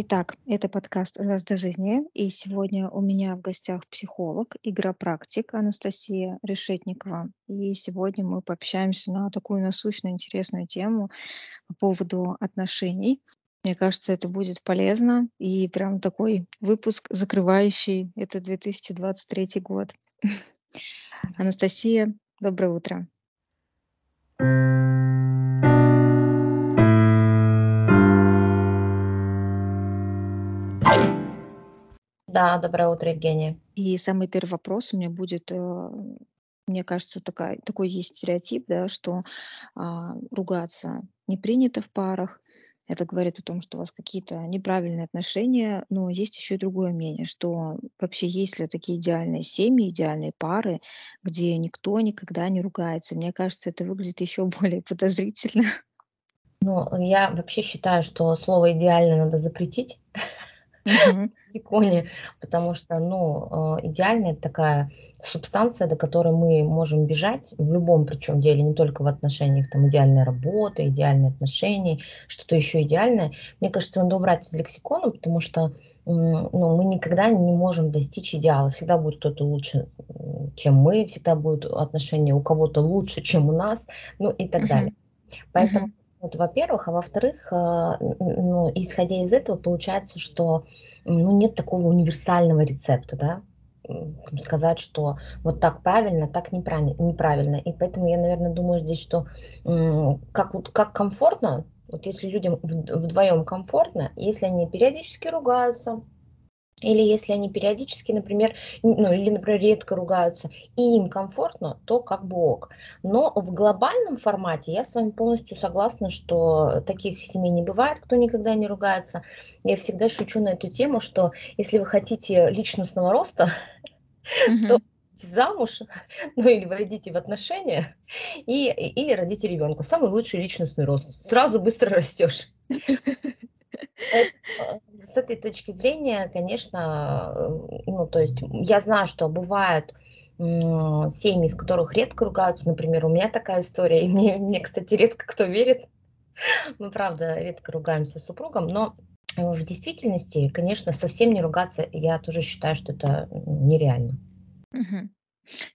Итак, это подкаст «Жажда жизни», и сегодня у меня в гостях психолог, игропрактик Анастасия Решетникова. И сегодня мы пообщаемся на такую насущную, интересную тему по поводу отношений. Мне кажется, это будет полезно и прям такой выпуск, закрывающий это 2023 год. Анастасия, доброе утро. Да, доброе утро, Евгения. И самый первый вопрос у меня будет, э, мне кажется, такая, такой есть стереотип, да, что а, ругаться не принято в парах. Это говорит о том, что у вас какие-то неправильные отношения, но есть еще и другое мнение, что вообще есть ли такие идеальные семьи, идеальные пары, где никто никогда не ругается. Мне кажется, это выглядит еще более подозрительно. Ну, я вообще считаю, что слово идеально надо запретить. Мгм. лексиконе, потому что, ну, э, идеальная такая субстанция, до которой мы можем бежать в любом причем деле, не только в отношениях, там, идеальная работа, идеальные отношения, что-то еще идеальное. Мне кажется, надо убрать из лексикона, потому что ну, мы никогда не можем достичь идеала. Всегда будет кто-то лучше, чем мы, всегда будут отношения у кого-то лучше, чем у нас, ну и так далее. Поэтому, вот, во-первых, а во-вторых, э, ну, исходя из этого, получается, что ну, нет такого универсального рецепта, да, сказать, что вот так правильно, так неправильно. неправильно. И поэтому я, наверное, думаю здесь, что как, как комфортно, вот если людям вдвоем комфортно, если они периодически ругаются, или если они периодически, например, ну или, например, редко ругаются, и им комфортно, то как бы ок. Но в глобальном формате я с вами полностью согласна, что таких семей не бывает, кто никогда не ругается. Я всегда шучу на эту тему, что если вы хотите личностного роста, то замуж, ну или войдите в отношения, и, или родите ребенка. Самый лучший личностный рост. Сразу быстро растешь. Э, с этой точки зрения, конечно, э, ну, то есть я знаю, что бывают семьи, в которых редко ругаются. Например, у меня такая история, и мне, мне кстати, редко кто верит. Мы, правда, редко ругаемся с супругом, но в действительности, конечно, совсем не ругаться, я тоже считаю, что это нереально. Угу.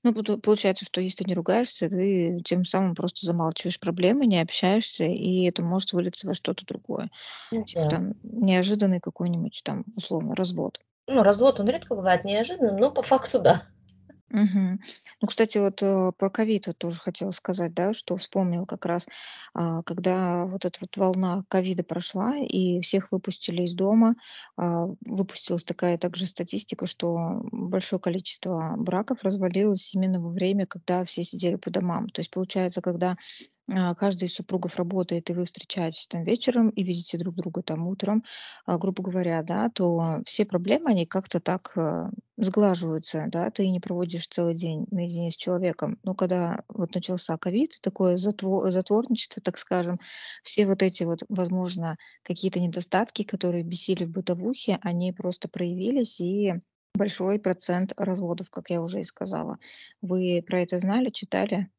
Ну, получается, что если ты не ругаешься, ты тем самым просто замалчиваешь проблемы, не общаешься, и это может вылиться во что-то другое. Ну Типа да. там неожиданный какой-нибудь там, условно, развод. Ну, развод, он редко бывает неожиданным, но по факту да. Мгм. Ну, кстати, вот э, про ковид вот тоже хотела сказать, да, что вспомнил как раз, а, когда вот эта вот волна ковида прошла и всех выпустили из дома, а, выпустилась такая также статистика, что большое количество браков развалилось именно во время, когда все сидели по домам. То есть получается, когда а, каждый из супругов работает, и вы встречаетесь там вечером и видите друг друга там утром, а, грубо говоря, да, то все проблемы, они как-то так э, сглаживаются, да, ты не проводишь целый день наедине с человеком. Но когда вот начался ковид, такое затво- затворничество, так скажем, все вот эти вот, возможно, какие-то недостатки, которые бесили в бытовухе, они просто проявились, и большой процент разводов, как я уже и сказала. Вы про это знали, читали?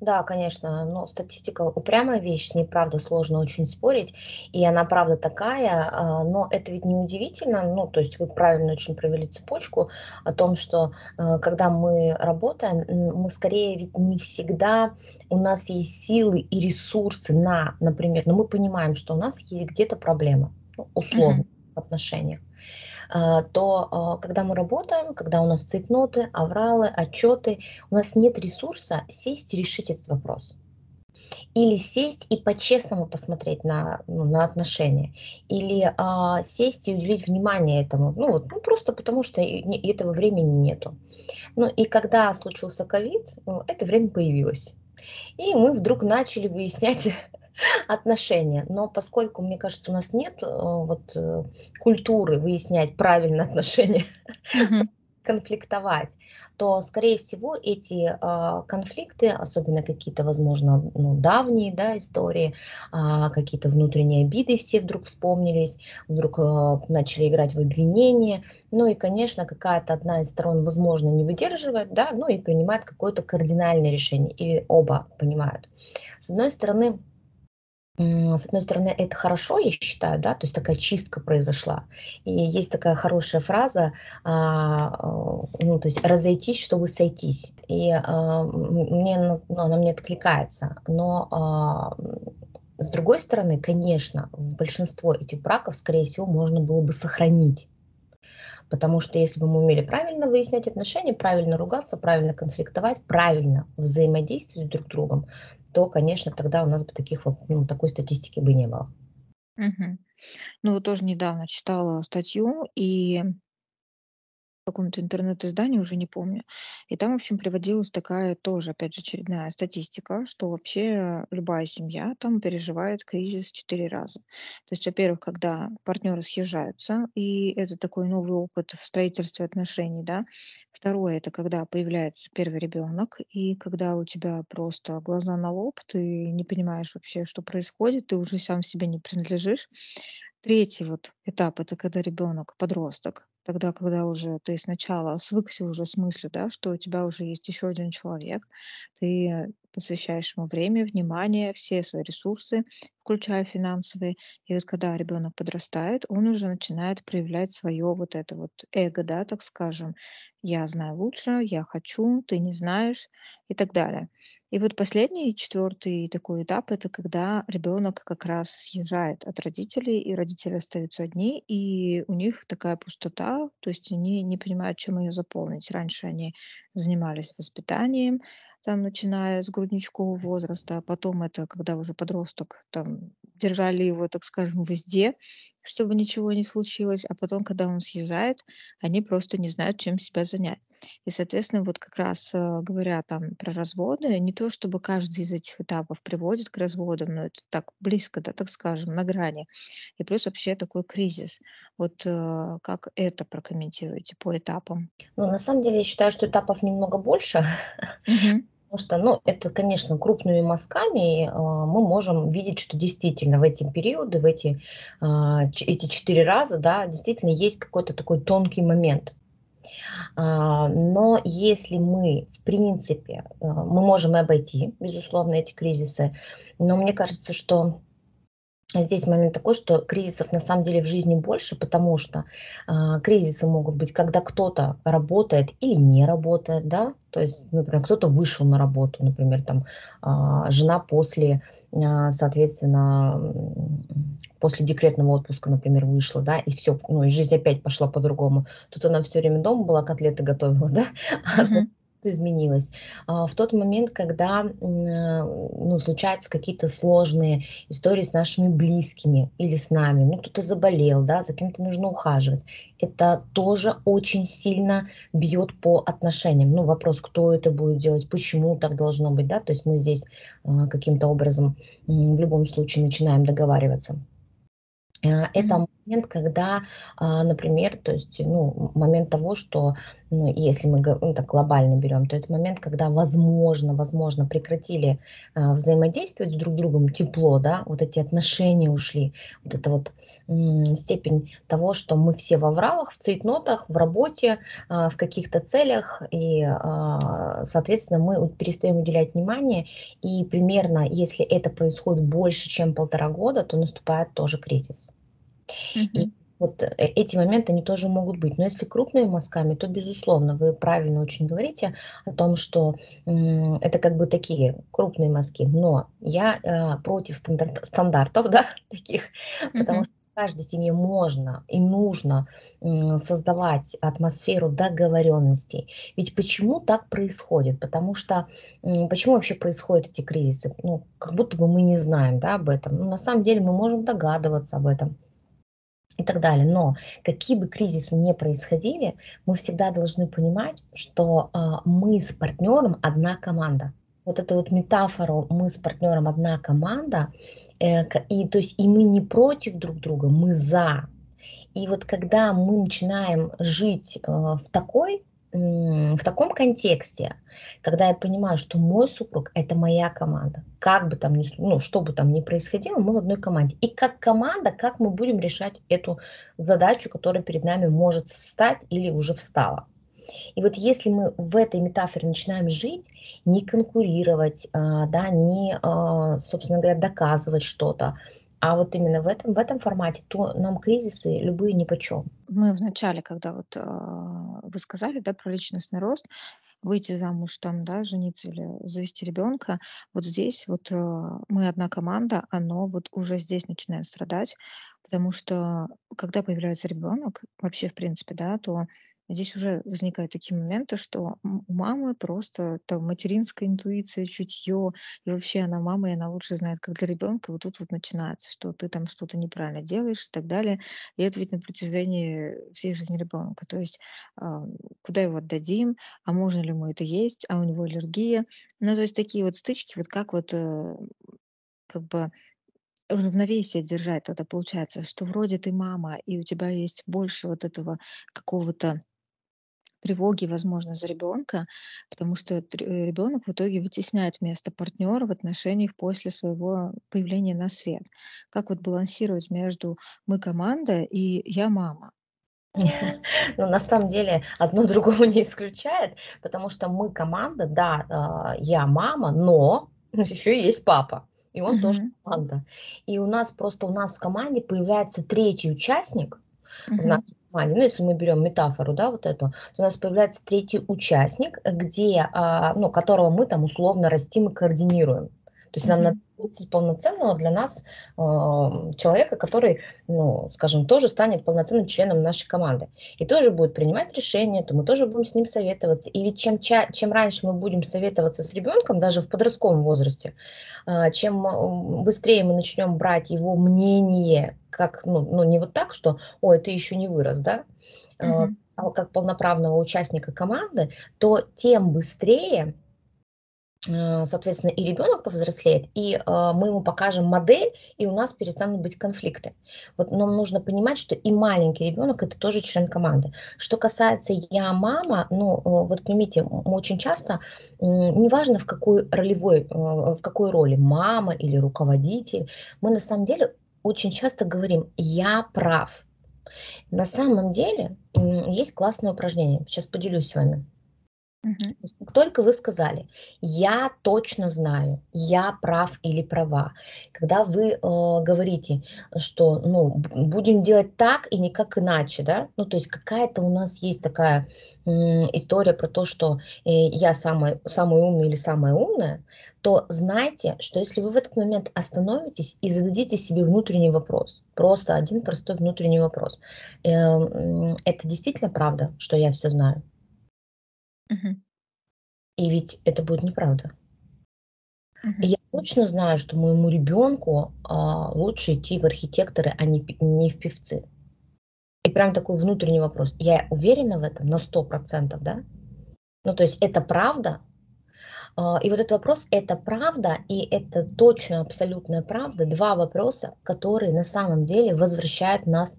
Да, конечно, но статистика упрямая вещь, с ней правда сложно очень спорить, и она правда такая, а, но это ведь не удивительно, ну, то есть вы правильно очень провели цепочку о том, что э, когда мы работаем, мы скорее ведь не всегда, у нас есть силы и ресурсы на, например, но мы понимаем, что у нас есть где-то проблема, ну, условно, в отношениях. А, то а, когда мы работаем, когда у нас цейтноты, авралы, отчеты, у нас нет ресурса сесть и решить этот вопрос. Или сесть и по-честному посмотреть на, ну, на отношения. Или а, сесть и уделить внимание этому. Ну, вот, ну, просто потому что этого времени нету. Ну и когда случился ковид, ну, это время появилось. И мы вдруг начали выяснять отношения. Но поскольку, мне кажется, у нас нет э, вот э, культуры выяснять правильно отношения, конфликтовать, то, скорее всего, эти э, конфликты, особенно какие-то, возможно, ну, давние да, истории, э, какие-то внутренние обиды все вдруг вспомнились, вдруг э, начали играть в обвинение, ну и, конечно, какая-то одна из сторон, возможно, не выдерживает, да, ну и принимает какое-то кардинальное решение, или оба понимают. С одной стороны, с одной стороны, это хорошо, я считаю, да, то есть такая чистка произошла. И есть такая хорошая фраза, а, ну, то есть разойтись, чтобы сойтись. И а, мне, ну, ну, она мне откликается. Но а, с другой стороны, конечно, в большинство этих браков, скорее всего, можно было бы сохранить. Потому что если бы мы умели правильно выяснять отношения, правильно ругаться, правильно конфликтовать, правильно взаимодействовать друг с другом, то, конечно, тогда у нас бы таких ну, такой статистики бы не было. Мгм. Ну, вот тоже недавно читала статью, и каком-то интернет-издании, уже не помню. И там, в общем, приводилась такая тоже, опять же, очередная статистика, что вообще любая семья там переживает кризис 4 раза. То есть, во-первых, когда партнеры съезжаются, и это такой новый опыт в строительстве отношений, да. Второе, это когда появляется первый ребенок, и когда у тебя просто глаза на лоб, ты не понимаешь вообще, что происходит, ты уже сам себе не принадлежишь. Третий вот этап- это когда ребенок подросток. Тогда, когда уже ты сначала свыкся уже с мыслью, да, что у тебя уже есть еще один человек, ты посвящаешь ему время, внимание, все свои ресурсы, включая финансовые. И вот когда ребенок подрастает, он уже начинает проявлять свое вот это вот эго, да, так скажем. Я знаю лучше, я хочу, ты не знаешь и так далее. И вот последний, четвертый такой этап- это когда ребенок как раз съезжает от родителей, и родители остаются одни, и у них такая пустота, то есть они не понимают, чем ее заполнить. Раньше они занимались воспитанием, там, начиная с грудничкового возраста, а потом это когда уже подросток, там, держали его, так скажем, в узде, чтобы ничего не случилось, а потом, когда он съезжает, они просто не знают, чем себя занять. И, соответственно, вот как раз, э, говоря там про разводы, не то чтобы каждый из этих этапов приводит к разводам, но это так близко, да, так скажем, на грани. И плюс вообще такой кризис. Вот, э, как это прокомментируете по этапам? Ну, на самом деле, я считаю, что этапов немного больше, потому что, ну, это, конечно, крупными мазками э, мы можем видеть, что действительно в эти периоды, в эти, ч- эти четыре раза, да, действительно есть какой-то такой тонкий момент. А, Но если мы, в принципе, э, мы можем обойти, безусловно, эти кризисы, но мне кажется, что Здесь момент такой, что кризисов на самом деле в жизни больше, потому что а, кризисы могут быть, когда кто-то работает или не работает, да, то есть, например, кто-то вышел на работу, например, там а, жена после, соответственно, после декретного отпуска, например, вышла, да, и все, ну, и жизнь опять пошла по-другому. Тут она все время дома была, котлеты готовила, да, а Мгм. изменилось. А, в тот момент, когда, ну, случаются какие-то сложные истории с нашими близкими или с нами, ну, кто-то заболел, да, за кем-то нужно ухаживать. Это тоже очень сильно бьет по отношениям. Ну, вопрос, кто это будет делать, почему так должно быть, да, то есть мы здесь а, каким-то образом в любом случае начинаем договариваться. Э, это момент, когда, а, например, то есть, ну, момент того, что, ну, если мы ну, так глобально берем, то это момент, когда, возможно возможно, прекратили, а, взаимодействовать друг другом тепло, да, вот эти отношения ушли. Вот это вот, степень того, что мы все в авралах, в цейтнотах, в работе, а, в каких-то целях, и, а, соответственно, мы перестаем уделять внимание. И примерно, если это происходит больше, чем полтора года, то наступает тоже кризис. И вот, э, эти моменты, они тоже могут быть. Но если крупными мазками, то, безусловно, вы правильно очень говорите о том, что, м, это как бы такие крупные мазки. Но я, э, против стандарт стандартов, да, таких, потому что в каждой семье можно и нужно, создавать атмосферу договоренностей. Ведь почему так происходит? Потому что, почему вообще происходят эти кризисы? Ну, как будто бы мы не знаем, да, об этом. Ну, на самом деле мы можем догадываться об этом и так далее. Но какие бы кризисы ни происходили, мы всегда должны понимать, что а, мы с партнером одна команда. Вот эту вот метафору «мы с партнером одна команда», э, и, то есть, и мы не против друг друга, мы за. И вот когда мы начинаем жить, э, в такой, в таком контексте, когда я понимаю, что мой супруг- это моя команда, как бы там ни ну, что бы там ни происходило, мы в одной команде. И как команда, как мы будем решать эту задачу, которая перед нами может встать или уже встала. И вот если мы в этой метафоре начинаем жить, не конкурировать, а, да, не, а, собственно говоря, доказывать что-то, а вот именно в этом, в этом формате, то нам кризисы любые нипочем. Мы в начале, когда вот а, вы сказали, да, про личностный рост, выйти замуж, там, да, жениться или завести ребенка, вот здесь вот а, мы одна команда, оно вот уже здесь начинает страдать, потому что когда появляется ребенок, вообще в принципе, да, то Здесь уже возникают такие моменты, что у мамы просто там материнская интуиция, чутье, и вообще она мама, и она лучше знает, как для ребенка. Вот тут вот начинается, что ты там что-то неправильно делаешь и так далее. И это ведь на протяжении всей жизни ребенка. То есть а, куда его отдадим, а можно ли ему это есть, а у него аллергия. Ну, то есть такие вот стычки, вот как вот э, как бы равновесие держать тогда получается, что вроде ты мама, и у тебя есть больше вот этого какого-то тревоги, возможно, за ребенка, потому что э, ребенок в итоге вытесняет место партнера в отношениях после своего появления на свет. Как вот балансировать между мы команда и я мама? Но на самом деле одно другого не исключает, потому что мы команда, да, а, я мама, но еще есть папа, и он тоже Мгм. команда. И у нас просто у нас в команде появляется третий участник в Мгм. нашей команде. Ну, если мы берем метафору, да, вот эту, то у нас появляется третий участник, где, а, ну, которого мы там условно растим и координируем. То есть нам надо найти полноценного для нас а, человека, который, ну, скажем, тоже станет полноценным членом нашей команды. И тоже будет принимать решения, то мы тоже будем с ним советоваться. И ведь чем, ча- чем раньше мы будем советоваться с ребенком, даже в подростковом возрасте, а, чем быстрее мы начнем брать его мнение, как, ну, ну не вот так, что, ой, ты еще не вырос, да, а Мгм. а как полноправного участника команды, то тем быстрее Э, соответственно, и ребенок повзрослеет, и э, мы ему покажем модель, и у нас перестанут быть конфликты. Вот нам нужно понимать, что и маленький ребенок это тоже член команды. Что касается я мама, ну вот поймите, мы очень часто, неважно в какой ролевой, э, в какой роли мама или руководитель, мы на самом деле очень часто говорим я прав. На самом деле есть классное упражнение. Сейчас поделюсь с вами. Есть как только вы сказали: "Я точно знаю, я прав или права", когда вы, э, говорите, что, ну, будем делать так и никак иначе, да, ну, то есть какая-то у нас есть такая, история про то, что, э, я самый самый умный или самая умная, то знайте, что если вы в этот момент остановитесь и зададите себе внутренний вопрос, просто один простой внутренний вопрос: э, "Это действительно правда, что я все знаю?" Мгм. И ведь это будет неправда. И Мгм. я точно знаю, что моему ребенку, а, лучше идти в архитекторы, а не не в певцы. И прям такой внутренний вопрос: я уверена в этом на сто процентов, да? Ну, то есть это правда? А, и вот этот вопрос: это правда и это точно абсолютная правда- 2 вопроса, которые на самом деле возвращают нас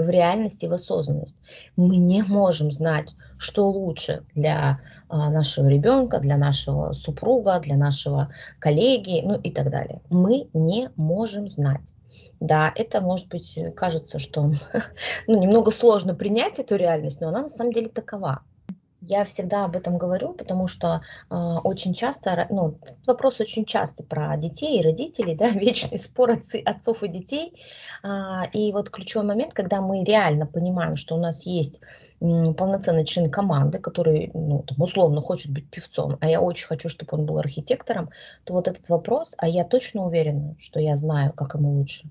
в реальность и в осознанность. Мы не можем знать, что лучше для, а, нашего ребенка, для нашего супруга, для нашего коллеги, ну и так далее. Мы не можем знать. Да, это, может быть, э, кажется, что, ну, немного сложно принять эту реальность, но она на самом деле такова. Я всегда об этом говорю, потому что, а, очень часто, ну, вопрос очень часто про детей и родителей, да, вечный спор отцы отцов и детей. А, и вот ключевой момент, когда мы реально понимаем, что у нас есть, м, полноценный член команды, который, ну, там, условно хочет быть певцом, а я очень хочу, чтобы он был архитектором, то вот этот вопрос: "А я точно уверена, что я знаю, как ему лучше?"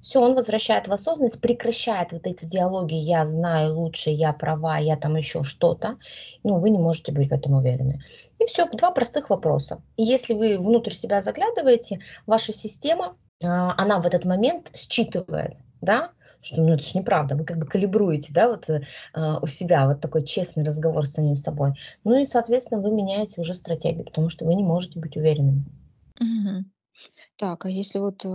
Все, он возвращает в осознанность, прекращает вот эти диалоги "я знаю лучше", "я права", "я там еще что-то". Ну, вы не можете быть в этом уверены. И все, 2 простых вопроса. И если вы внутрь себя заглядываете, ваша система, а, она в этот момент считывает, да, что, ну, это ж неправда. Вы как бы калибруете, да, вот, э, а, у себя вот такой честный разговор с самим собой. Ну и, соответственно, вы меняете уже стратегию, потому что вы не можете быть уверенными. Мгм. Так, а если вот э,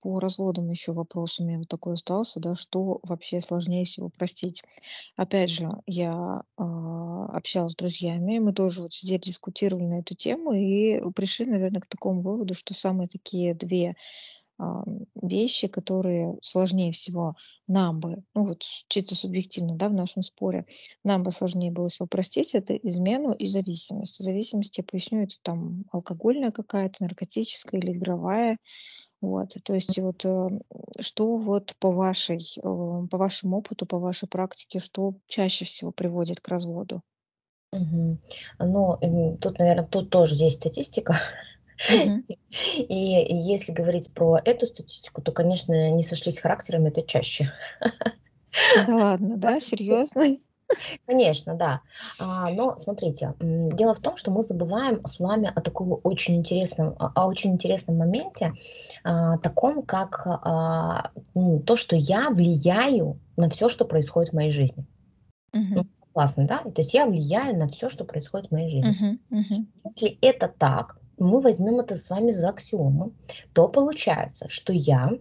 по разводам еще вопрос у меня вот такой остался, да, что вообще сложнее всего простить? Опять же, я а, общалась с друзьями, мы тоже вот сидели, дискутировали на эту тему и пришли, наверное, к такому выводу, что самые такие две вещи, которые сложнее всего нам бы, ну вот чисто субъективно, да, в нашем споре, нам бы сложнее было всего простить- это измену и зависимость. Зависимость, я поясню, это там алкогольная какая-то, наркотическая или игровая. Вот, то есть вот, э, что вот по вашей, э, по вашему опыту, по вашей практике, что чаще всего приводит к разводу? Мгм. Ну, тут, наверно, тут тоже есть статистика. И если говорить про эту статистику, то, конечно, не сошлись характерами- это чаще. Да ладно, да, серьезно? Конечно, да. А, но смотрите, дело в том, что мы забываем с вами о таком очень интересном о очень интересном моменте, а, таком как, а, м, то, что я влияю на всё, что происходит в моей жизни. Ну, Мгм. согласны, да? То есть я влияю на всё, что происходит в моей жизни. Мгм, мгм. Если это так, мы возьмем это с вами за аксиому, то получается, что я,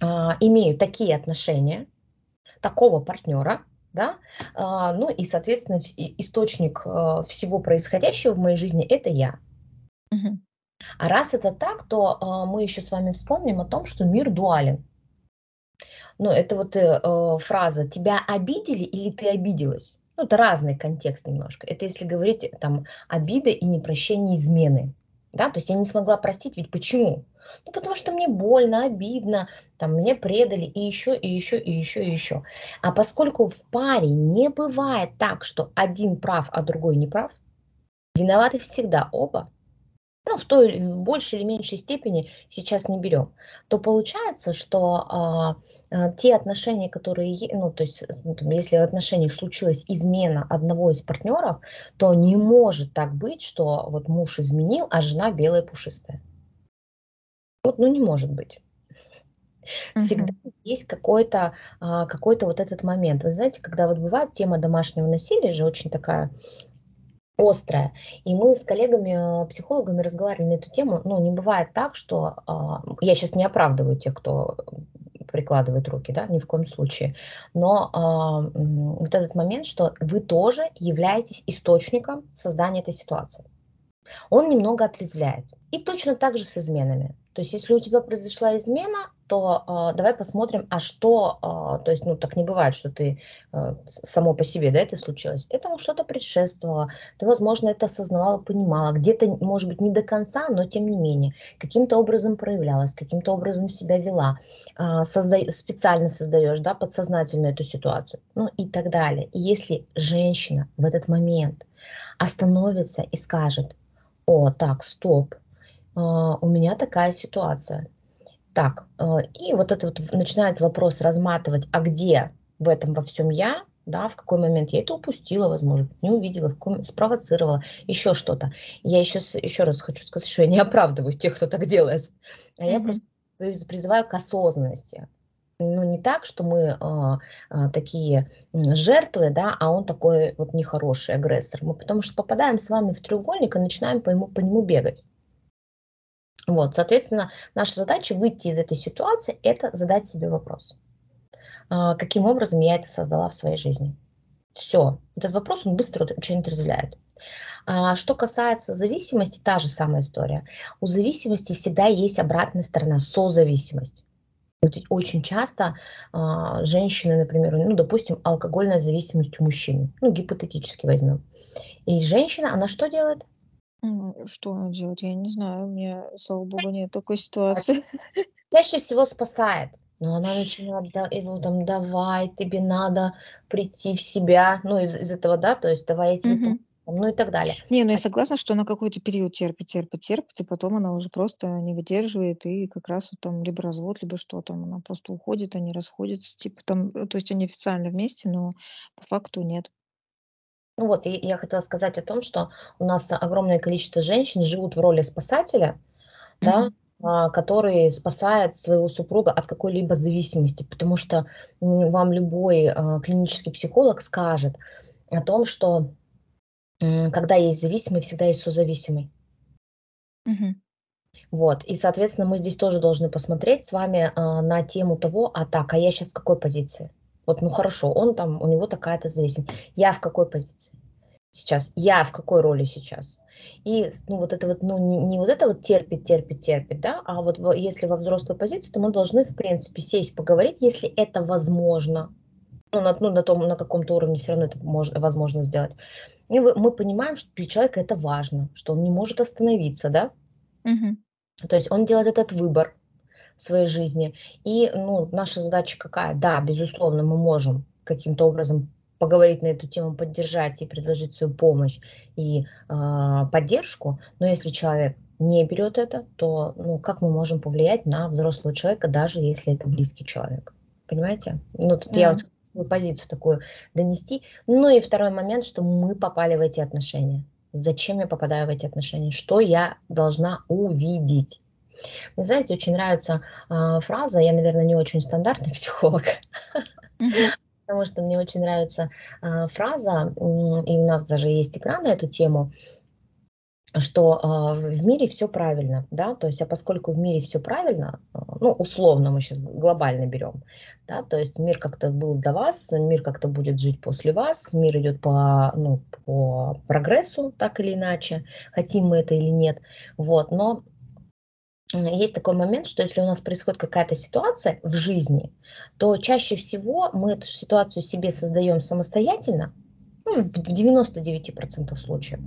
а, имею такие отношения, такого партнера, да, а, ну и, соответственно, источник, а, всего происходящего в моей жизни- это я. Мгм. А раз это так, то, а, мы еще с вами вспомним о том, что мир дуален. Ну, это вот, э, э, фраза: "Тебя обидели или ты обиделась?" Ну, это разный контекст немножко. Это если говорить, там, обида и непрощение измены. Да, то есть я не смогла простить, ведь почему? Ну, потому что мне больно, обидно, там, меня предали, и еще, и еще, и еще, и еще. А поскольку в паре не бывает так, что один прав, а другой не прав, виноваты всегда оба, ну, в той в большей или меньшей степени, сейчас не берем, то получается, что, а, те отношения, которые ну, то есть, ну, если в отношениях случилась измена одного из партнеров, то не может так быть, что вот муж изменил, а жена белая пушистая. Вот, ну, не может быть. Всегда Мгм. есть какой-то, а, какой-то вот этот момент. Вы знаете, когда вот бывает тема домашнего насилия же очень такая острая, и мы с коллегами, а, психологами разговаривали на эту тему. Ну, не бывает так, что, а, я щас не оправдываю тех, кто, прикладывает руки, да, ни в коем случае. Но, м, вот этот момент, что вы тоже являетесь источником создания этой ситуации. Он немного отрезвляет. И точно так же с изменами. То есть если у тебя произошла измена, то, а, давай посмотрим, а что, а, то есть, ну, так не бывает, что ты, с само по себе, да, это случилось. Этому что-то предшествовало. Ты, возможно, это осознавала, понимала. Где-то, может быть, не до конца, но тем не менее. Каким-то образом проявлялась, каким-то образом себя вела. А, созда специально создаешь, да, подсознательно эту ситуацию, ну и так далее. И если женщина в этот момент остановится и скажет: "О, так, стоп, у меня такая ситуация. Так", а, и вот этот вот в начинает вопрос разматывать: "А где в этом во всем я?" Да, в какой момент я это упустила, возможно, не увидела, в какой спровоцировала, еще что-то. Я еще еще раз хочу сказать, что я не оправдываю тех, кто так делает, а я Мгм. просто приз призываю к осознанности. Ну, не так, что мы, а, а, такие, жертвы, да, а он такой вот нехороший агрессор. Мы потому что попадаем с вами в треугольник и начинаем по ему по нему бегать. Вот, соответственно, наша задача- выйти из этой ситуации- это задать себе вопрос: а, каким образом я это создала в своей жизни? Всё. Этот вопрос, он быстро очень отрезвляет. А что касается зависимости, та же самая история. У зависимости всегда есть обратная сторона- созависимость. Очень часто, а, женщины, например, ну, допустим, алкогольная зависимость у мужчины, ну, гипотетически возьмем. И женщина, она что делает? М, что она делает? Я не знаю, у меня, слава богу, нет такой ситуации. Чаще всего спасает, но она начинает, да, его там: "Давай, тебе надо прийти в себя". Ну, из из этого, да, то есть: "Давай, я тебе помогу", Мгм. ну и так далее. Не, ну я А согласна, что она какой-то период терпит терпит терпит, и потом она уже просто не выдерживает, и как раз вот там либо развод, либо что там, она просто уходит, они расходятся. Типа там, э, то есть они официально вместе, но по факту нет. Ну вот, и я хотела сказать о том, что у нас огромное количество женщин живут в роли спасателя, да, Мгм. а, который спасает своего супруга от какой-либо зависимости. Потому что, вам любой, а, клинический психолог скажет о том, что, когда есть зависимый, всегда есть созависимый. Мгм. Вот, и, соответственно, мы здесь тоже должны посмотреть с вами, а, на тему того: а так, а я щас в какой позиции? Вот, ну хорошо, он там, у него такая-то зависимость. Я в какой позиции сейчас? Я в какой роли сейчас? И ну, вот это вот, ну, не, не вот это вот терпит, терпит, терпит, да, а вот во, если во взрослой позиции, то мы должны, в принципе, сесть, поговорить, если это возможно. Ну, на, ну, на, том, на каком-то уровне все равно это можно, возможно сделать. И мы понимаем, что для человека это важно, что он не может остановиться, да. Мгм. То есть он делает этот выбор в своей жизни. И ну, наша задача какая? Да, безусловно, мы можем каким-то образом поговорить на эту тему, поддержать и предложить свою помощь и э, поддержку. Но если человек не берет это, то ну, как мы можем повлиять на взрослого человека, даже если это близкий человек? Понимаете? Ну, тут я Да. вот свою позицию такую донести. Ну и второй момент, что мы попали в эти отношения. Зачем я попадаю в эти отношения? Что я должна увидеть? Мне, знаете, очень нравится а, фраза, я, наверное, не очень стандартный психолог, потому что мне очень нравится а, фраза, и у нас даже есть экран на эту тему, что а, в мире все правильно, да, то есть, а поскольку в мире все правильно, а, ну, условно мы сейчас глобально берем, да, то есть мир как-то был до вас, мир как-то будет жить после вас, мир идет по, ну, по прогрессу, так или иначе, хотим мы это или нет, вот, но есть такой момент, что если у нас происходит какая-то ситуация в жизни, то чаще всего мы эту ситуацию себе создаем самостоятельно, ну, в в 99% случаев.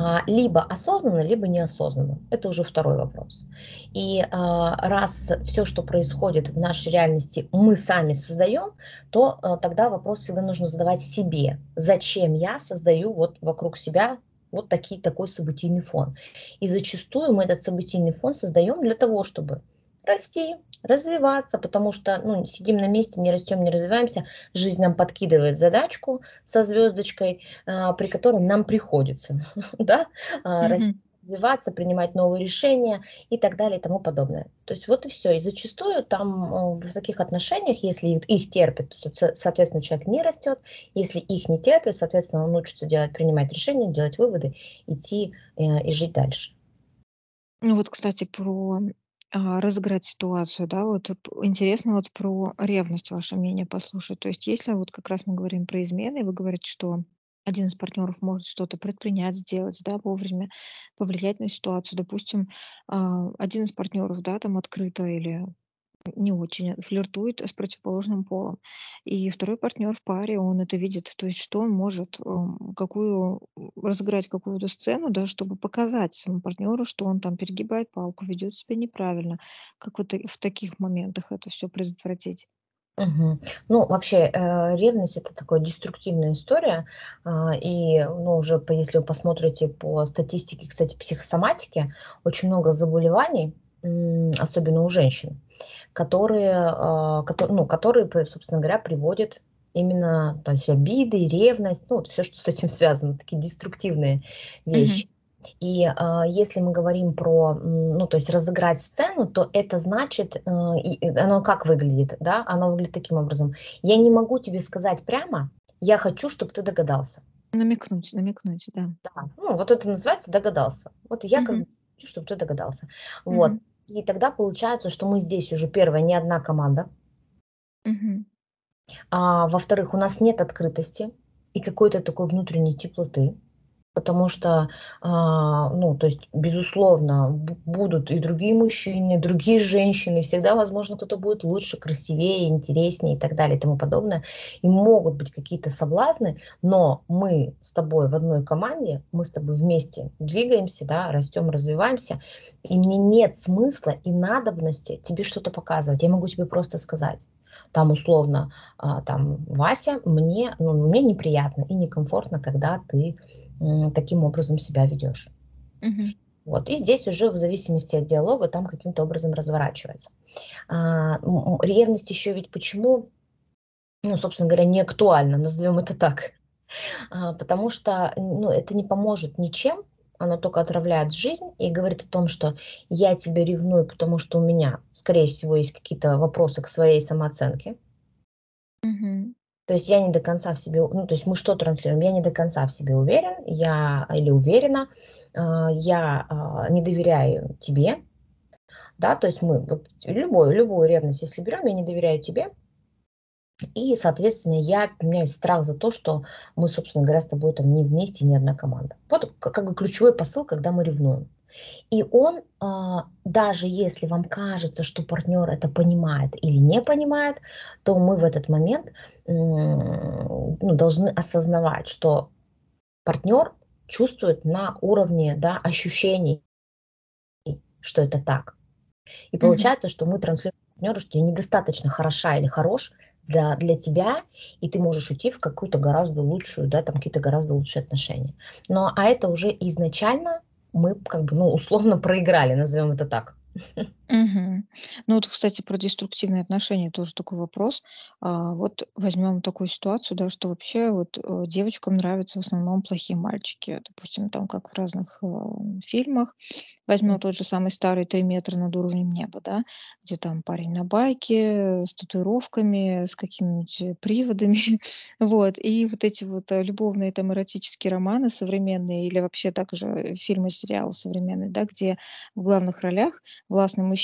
А, Либо осознанно, либо неосознанно. Это уже второй вопрос. И а, раз все, что происходит в нашей реальности, мы сами создаем, то а, тогда вопрос всегда нужно задавать себе. Зачем я создаю вот вокруг себя вот такие, такой событийный фон? И зачастую мы этот событийный фон создаем для того, чтобы расти, развиваться, потому что ну, сидим на месте, не растем, не развиваемся, жизнь нам подкидывает задачку со звездочкой, а, при которой нам приходится да, а, расти. Развиваться, принимать новые решения и так далее и тому подобное. То есть вот и все. И зачастую там а, в таких отношениях, если их терпит, соответственно, человек не растет. Если их не терпит, соответственно, он учится делать, принимать решения, делать выводы, идти э, и жить дальше. Ну вот, кстати, про, а, разыграть ситуацию, да, вот интересно вот про ревность ваше мнение послушать. То есть если вот как раз мы говорим про измены, вы говорите, что один из партнеров может что-то предпринять, сделать, да, вовремя, повлиять на ситуацию. Допустим, а, один из партнеров, да, там открыто или не очень флиртует с противоположным полом. И второй партнер в паре, он это видит. То есть что он может, ам, какую разыграть какую-то сцену, да, чтобы показать своему партнеру, что он там перегибает палку, ведет себя неправильно. Как вот в таких моментах это все предотвратить? Мгм. Ну, вообще, э, ревность- это такая деструктивная история. А, и, ну, уже по если вы посмотрите по статистике, кстати, психосоматики, очень много заболеваний, м, особенно у женщин, которые, а, кото ну, которые, п собственно говоря, приводят именно, то есть обиды, ревность, ну, вот всё, что с этим связано, такие деструктивные Мгм. вещи. И, а, если мы говорим про, ну, то есть разыграть сцену, то это значит, э, оно как выглядит, да? Оно выглядит таким образом: я не могу тебе сказать прямо, я хочу, чтобы ты догадался. Намекнуть, намекнуть, да. Да, ну, вот это называется догадался. Вот я как Мгм. бы хочу, чтобы ты догадался. Вот. Мгм. И тогда получается, что мы здесь уже, первое, не одна команда, Мгм. а, во-вторых, у нас нет открытости и какой-то такой внутренней теплоты. Потому что, а, ну, то есть, безусловно, бу будут и другие мужчины, и другие женщины. Всегда, возможно, кто-то будет лучше, красивее, интереснее и так далее и тому подобное. И могут быть какие-то соблазны, но мы с тобой в одной команде, мы с тобой вместе двигаемся, да, растем, развиваемся, и мне нет смысла и надобности тебе что-то показывать. Я могу тебе просто сказать. Там условно, а, там: "Вася, мне, ну, мне неприятно и некомфортно, когда ты таким образом себя ведешь. Мгм. Вот. И здесь уже в зависимости от диалога там каким-то образом разворачивается. А, ревность еще ведь почему, ну, собственно говоря, не актуальна, назовем это так. А, потому что ну, это не поможет ничем, она только отравляет жизнь и говорит о том, что я тебя ревную, потому что у меня, скорее всего, есть какие-то вопросы к своей самооценке. Мгм. То есть я не до конца в себе, ну, то есть мы что транслируем? Я не до конца в себе уверен, я или уверена, а, я а, не доверяю тебе, да, то есть мы, вот любую, любую ревность, если берем, я не доверяю тебе, И, соответственно, я у меня есть страх за то, что мы, собственно говоря, с тобой там не вместе, не одна команда. Вот как бы ключевой посыл, когда мы ревнуем. И он, а, даже если вам кажется, что партнер это понимает или не понимает, то мы в этот момент, ну, должны осознавать, что партнер чувствует на уровне, да, ощущений, что это так. И получается, что мы транслируем партнеру, что я недостаточно хороша или хорош для для тебя, и ты можешь уйти в какую-то гораздо лучшую, да, там какие-то гораздо лучшие отношения. Но, а это уже изначально мы как бы, ну, условно проиграли, назовем это так. Мгм. Ну вот, кстати, про деструктивные отношения тоже такой вопрос. А, вот возьмем такую ситуацию, да, что вообще вот э, девочкам нравятся в основном плохие мальчики. Допустим, там как в разных э, фильмах. Возьмем тот же самый старый «Три метра над уровнем неба», да, где там парень на байке, с татуировками, с какими-нибудь э, приводами. Вот. И вот эти вот э, любовные там эротические романы современные или вообще также фильмы, сериалы современные, да, где в главных ролях властный мужчина,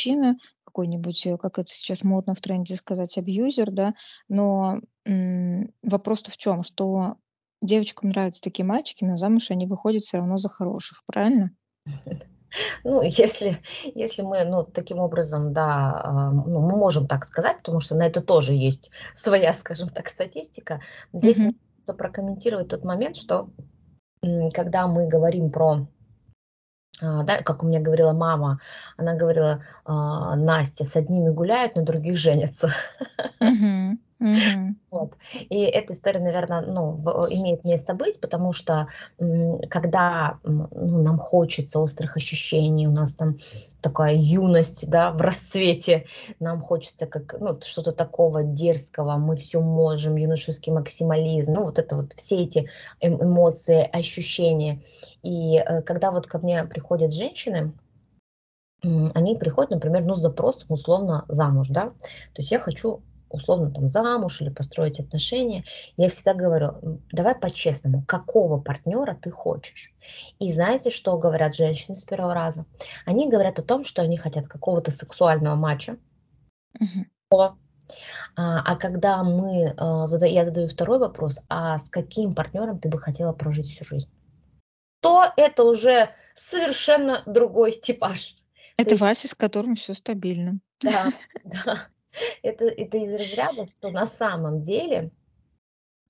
какой-нибудь, э, как это сейчас модно в тренде сказать, абьюзер, да. Но, вопрос-то в чем, Что девочкам нравятся такие мальчики, но замуж они выходят все равно за хороших, правильно? Ну, если если мы, ну, таким образом, да, а, ну, мы можем так сказать, потому что на это тоже есть своя, скажем так, статистика. Здесь Мгм. нужно прокомментировать тот момент, что, когда мы говорим про да, как у меня говорила мама, она говорила: "А, Настя, с одними гуляют, на других женятся". Мгм. Мгм. Вот. И эта история, наверное, ну, в имеет место быть, потому что, м, когда, м, ну, нам хочется острых ощущений, у нас там такая юность, да, в расцвете, нам хочется как, ну, что-то такого дерзкого, мы все можем, юношеский максимализм, ну, вот это вот все эти эм эмоции, ощущения. И, э, когда вот ко мне приходят женщины, они приходят, например, ну, с запросом условно замуж, да. То есть я хочу условно там замуж или построить отношения. Я всегда говорю: "М, давай по-честному, какого партнера ты хочешь?" И знаете, что говорят женщины с первого раза? Они говорят о том, что они хотят какого-то сексуального мачо. Мгм. А, а когда мы, зада я задаю второй вопрос: "А с каким партнером ты бы хотела прожить всю жизнь?" То это уже совершенно другой типаж. То Это есть Вася, с которым все стабильно. да, да. Это это из разряда, что на самом деле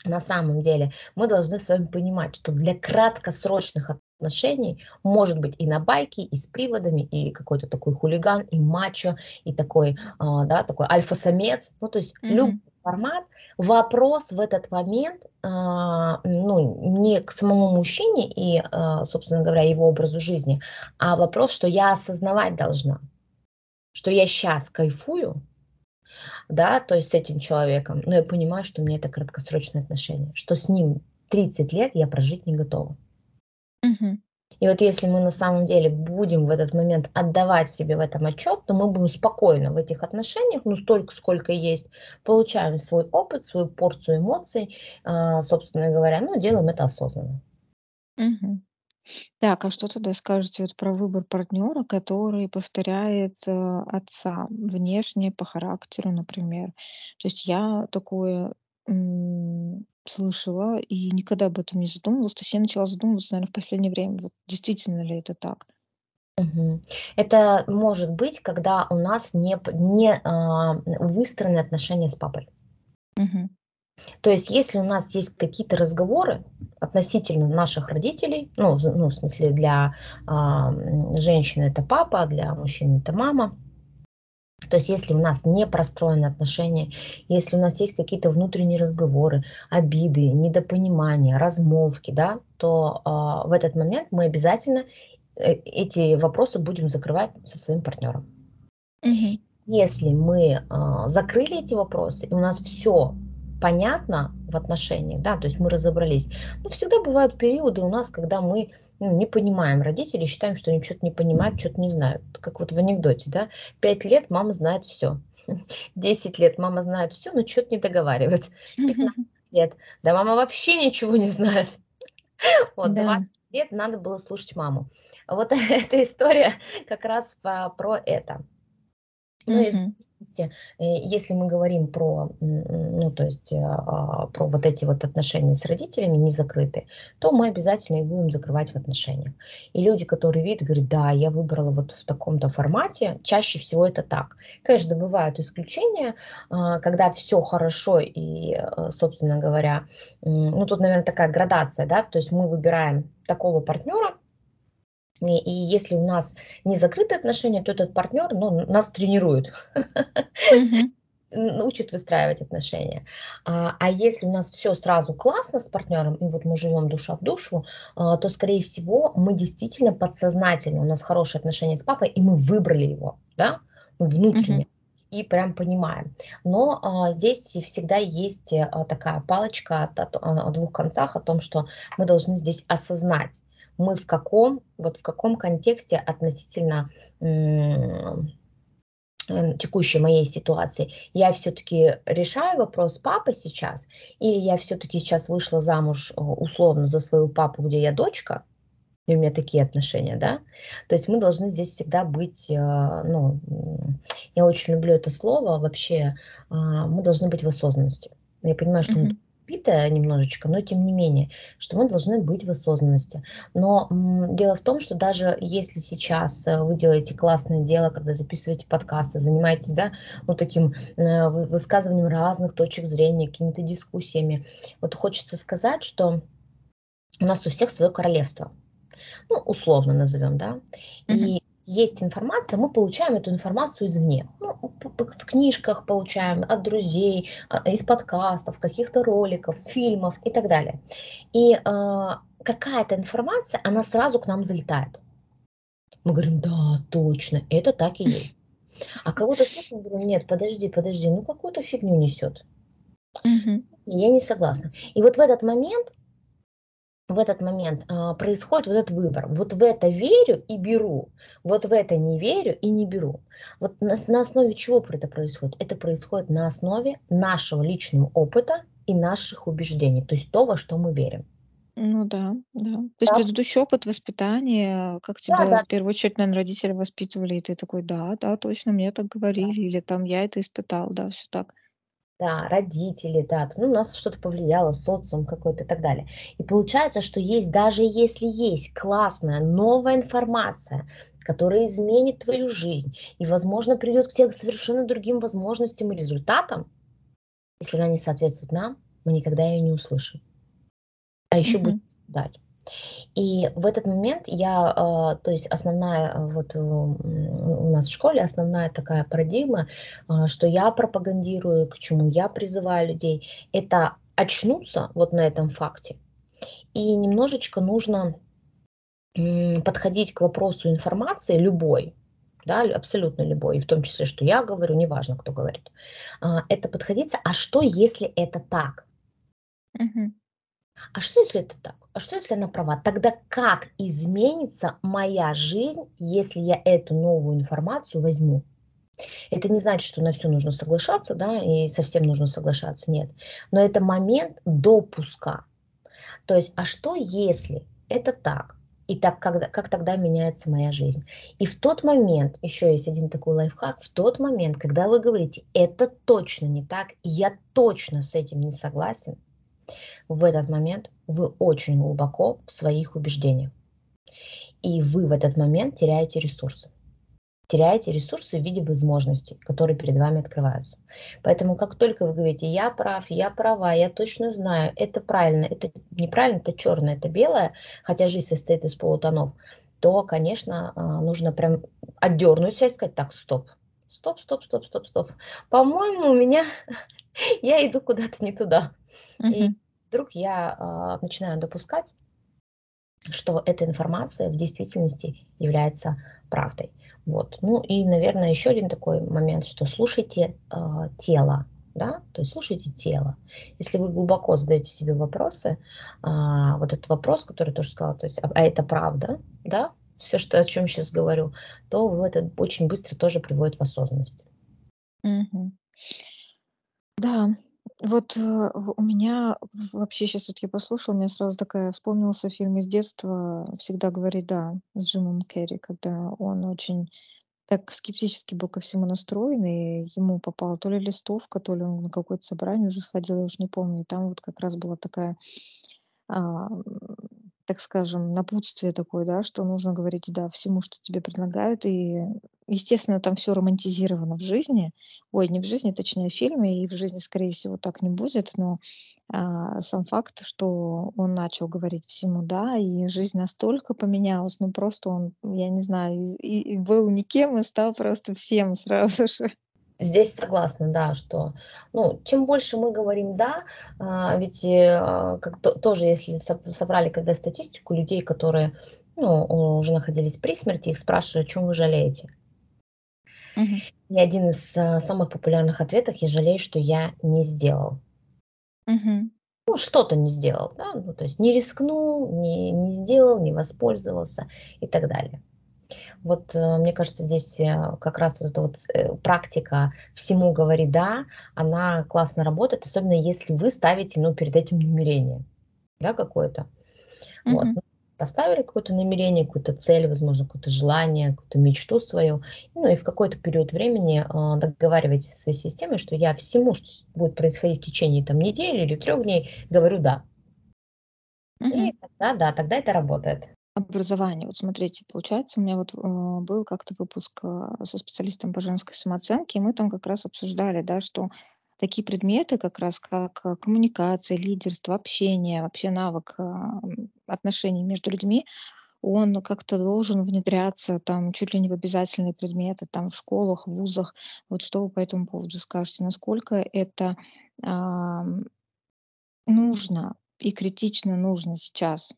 на самом деле мы должны с вами понимать, что для краткосрочных отношений может быть и на байке, и с приводами, и какой-то такой хулиган, и мачо, и такой, а, да, такой альфа-самец. Ну, то есть любой Мгм. формат. Вопрос в этот момент, а, ну, не к самому мужчине и, а, собственно говоря, его образу жизни, а вопрос, что я осознавать должна, что я сейчас кайфую, да, то есть с этим человеком, но я понимаю, что у меня это краткосрочные отношения, что с ним 30 лет я прожить не готова. Мгм. И вот если мы на самом деле будем в этот момент отдавать себе в этом отчет, то мы будем спокойно в этих отношениях, ну столько, сколько есть, получаем свой опыт, свою порцию эмоций, а, собственно говоря, ну делаем это осознанно. Мгм. Так, а что тогда скажете вот про выбор партнера, который повторяет, э, отца внешне, по характеру, например? То есть я такое, м, слышала и никогда об этом не задумывалась. Точнее, начала задумываться, наверно, в последнее время. Вот действительно ли это так? Мгм. Это может быть, когда у нас не, п- не а, выстроены отношения с папой. Мгм. То есть, если у нас есть какие-то разговоры относительно наших родителей, ну, ну, в смысле для, м, женщины это папа, а для мужчины это мама. То есть, если у нас не простроены отношения, если у нас есть какие-то внутренние разговоры, обиды, недопонимания, размолвки, да, то, а, в этот момент мы обязательно, э, эти вопросы будем закрывать со своим партнером. Мгм. Если мы, а, закрыли эти вопросы, и у нас все понятно в отношениях, да, то есть мы разобрались. Но всегда бывают периоды у нас, когда мы, ну, не понимаем родителей, считаем, что они что то не понимают, что то не знают. Как вот в анекдоте, да: 5 лет мама знает все, 10 лет мама знает все, но что то не договаривает, 15 лет: да мама вообще ничего не знает. Вот Да. 20 лет надо было слушать маму. Вот эта история как раз по про это. Ну и в зависимости, э, если мы говорим про, ну, то есть, а, про вот эти вот отношения с родителями незакрытые, то мы обязательно их будем закрывать в отношениях. И люди, которые видят, говорят: "Да, я выбрала вот в таком-то формате". Чаще всего это так. Конечно, бывают исключения, а, когда всё хорошо и, э, собственно говоря, ну, тут, наверно, такая градация, да, то есть мы выбираем такого партнера и если у нас не закрытые отношения, то этот партнер, ну, нас тренирует, научит выстраивать отношения. А, а если у нас всё сразу классно с партнером, и вот мы живем душа в душу, а, то, скорее всего, мы действительно подсознательно, у нас хорошие отношения с папой, и мы выбрали его, да, Мгм. внутренне, и прям понимаем. Но, а, здесь всегда есть, а, такая палочка о т о двух концах, о том, что мы должны здесь осознать, мы в каком, вот в каком контексте относительно, э, текущей моей ситуации. Я всё-таки решаю вопрос с папой сейчас или я всё-таки сейчас вышла замуж, э, условно за своего папу, где я дочка, и у меня такие отношения, да. То есть мы должны здесь всегда быть, а, ну, я очень люблю это слово вообще, а, мы должны быть в осознанности. Я понимаю, что оно Избитое немножечко, но тем не менее, что мы должны быть в осознанности. Но, м, дело в том, что даже если сейчас, э, вы делаете классное дело, когда записываете подкасты, занимаетесь, да, вот таким, э, вы высказыванием разных точек зрения, какими-то дискуссиями, вот хочется сказать, что у нас у всех свое королевство. Ну, условно назовем, да. И есть информация, мы получаем эту информацию извне. Ну, в книжках получаем, от друзей, а, из подкастов, каких-то роликов, фильмов и так далее. И, а, какая-то информация, она сразу к нам залетает. Мы говорим: "Да, точно, это так и есть". А кого-то слушаем, говорим: "Нет, подожди, подожди, ну, какую-то фигню несет". Мгм. Я не согласна. И вот в этот момент в этот момент, а, происходит вот этот выбор. Вот в это верю и беру, вот в это не верю и не беру. Вот на на основе чего это происходит? Это происходит на основе нашего личного опыта и наших убеждений, то есть то, во что мы верим. Ну да, да. То есть Да. предыдущий опыт воспитания, как тебя Да-да. в первую очередь, наверно, родители воспитывали, и ты такой: "Да, да, точно, мне так Да. говорили", или там: "Я это испытал". Да, всё так. Да, родители, да, ну, на нас что-то повлияло, социум какой-то и так далее. И получается, что есть, даже если есть классная новая информация, которая изменит твою жизнь и, возможно, приведет к те к совершенно другим возможностям и результатам, если она не соответствует нам, мы никогда ее не услышим. А еще будем Мгм. ждать. И в этот момент я, а, то есть основная, а, вот, м, у нас в школе основная такая парадигма, а, что я пропагандирую, к чему я призываю людей- это очнуться вот на этом факте. И немножечко нужно, подходить к вопросу информации любой, да, абсолютно любой, и в том числе, что я говорю, неважно, кто говорит. Это подходить: "А что, если это так?" Мгм. А что, если это так? А что, если она права? Тогда как изменится моя жизнь, если я эту новую информацию возьму? Это не значит, что на всё нужно соглашаться, да, и со всем нужно соглашаться, нет. Но это момент допуска. То есть, а что, если это так? И так как как тогда меняется моя жизнь? И в тот момент, еще есть один такой лайфхак, в тот момент, когда вы говорите: "Это точно не так, я точно с этим не согласен", в этот момент вы очень глубоко в своих убеждениях. И вы в этот момент теряете ресурсы. Теряете ресурсы в виде возможностей, которые перед вами открываются. Поэтому как только вы говорите: "Я прав, я права, я точно знаю, это правильно, это неправильно, это черное, это белое", хотя жизнь состоит из полутонов, то, конечно, а, нужно прям отдернуть ся и сказать: "Так, стоп, стоп, стоп, стоп, стоп, стоп. По-моему, у меня я иду куда-то не туда". И Мгм. вдруг я, а, начинаю допускать что эта информация в действительности является правдой. Вот. Ну и, наверно, еще один такой момент, что слушайте, а, тело, да, то есть слушайте тело. Если вы глубоко задаете себе вопросы, а, вот этот вопрос, который я тоже сказала, то есть: "А это правда?" Да, всё, что о чём щас говорю, то в это очень быстро тоже приводит в осознанность. Мгм. Да, вот, э, у меня вообще щас вот я послушала, у меня сразу такая вспомнился фильм из детства "Всегда говори да" с Джимом Керри, когда он очень так скептически был ко всему настроен, и ему попала то ли листовка, то ли он на какое-то собрание уже сходил, я уж не помню. И там вот как раз была такая, а, так скажем, напутствие такое, да, что нужно говорить "да" всему, что тебе предлагают. И, естественно, там всё романтизировано в жизни. Ой, не в жизни, точнее, в фильме, и в жизни, скорее всего, так не будет. Но, а, сам факт, что он начал говорить всему "да", и жизнь настолько поменялась. Ну, просто он, я не знаю, и и был никем, и стал просто всем сразу же. Здесь согласна, да, что, ну, чем больше мы говорим "да", а, ведь, э, как то тоже, если соб собрали когда статистику людей, которые, ну, уже находились при смерти, их спрашивали: "О чём вы жалеете?" Мгм. И один из, а, самых популярных ответов: "Я жалею, что я не сделал". Мгм. Ну, что-то не сделал, да, ну, то есть не рискнул, не не сделал, не воспользовался и так далее. Вот, э, мне кажется, здесь, э, как раз вот эта вот э, практика всему говорить "да", она классно работает, особенно если вы ставите, ну, перед этим намерение, да, какое-то. Вот, Мгм. ну, поставили какое-то намерение, какую-то цель, возможно, какое-то желание, какую-то мечту свою. Ну и в какой-то период времени, а, договариваетесь со своей системой, что я всему, что будет происходить в течение, там, недели или 3 дней, говорю "да". И Мгм. тогда, да, тогда это работает. Образование. Вот смотрите, получается, у меня вот, э, был как-то выпуск, а, со специалистом по женской самооценке, и мы там как раз обсуждали, да, что такие предметы, как раз как, а, коммуникация, лидерство, общение, вообще навык, ам, отношений между людьми, он как-то должен внедряться там чуть ли не в обязательные предметы, там, в школах, в вузах. Вот что вы по этому поводу скажете? Насколько это, ам, нужно и критично нужно сейчас?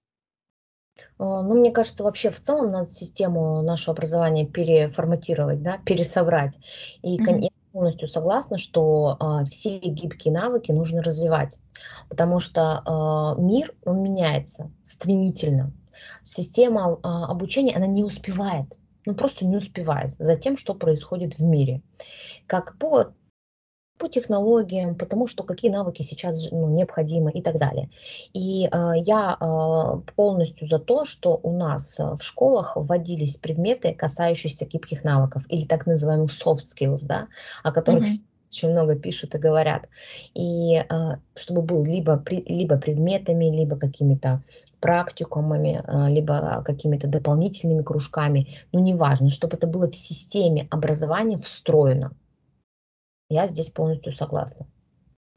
А, ну, мне кажется, вообще, в целом надо систему нашего образования переформатировать, да, пересобрать. И Мгм. я полностью согласна, что, а, все гибкие навыки нужно развивать, потому что, а, мир, он меняется стремительно. Система, а, обучения, она не успевает, ну, просто не успевает за тем, что происходит в мире. Как по по технологиям, по тому, что какие навыки сейчас ну, необходимы и так далее. И, а, я, а, полностью за то, что у нас, а, в школах вводились предметы, касающиеся гибких навыков или так называемых soft skills, да, о которых с очень много пишут и говорят. И, а, чтобы был либо пре либо предметами, либо какими-то практикумами, либо какими-то дополнительными кружками, ну, неважно, чтобы это было в системе образования встроено. Я здесь полностью согласна.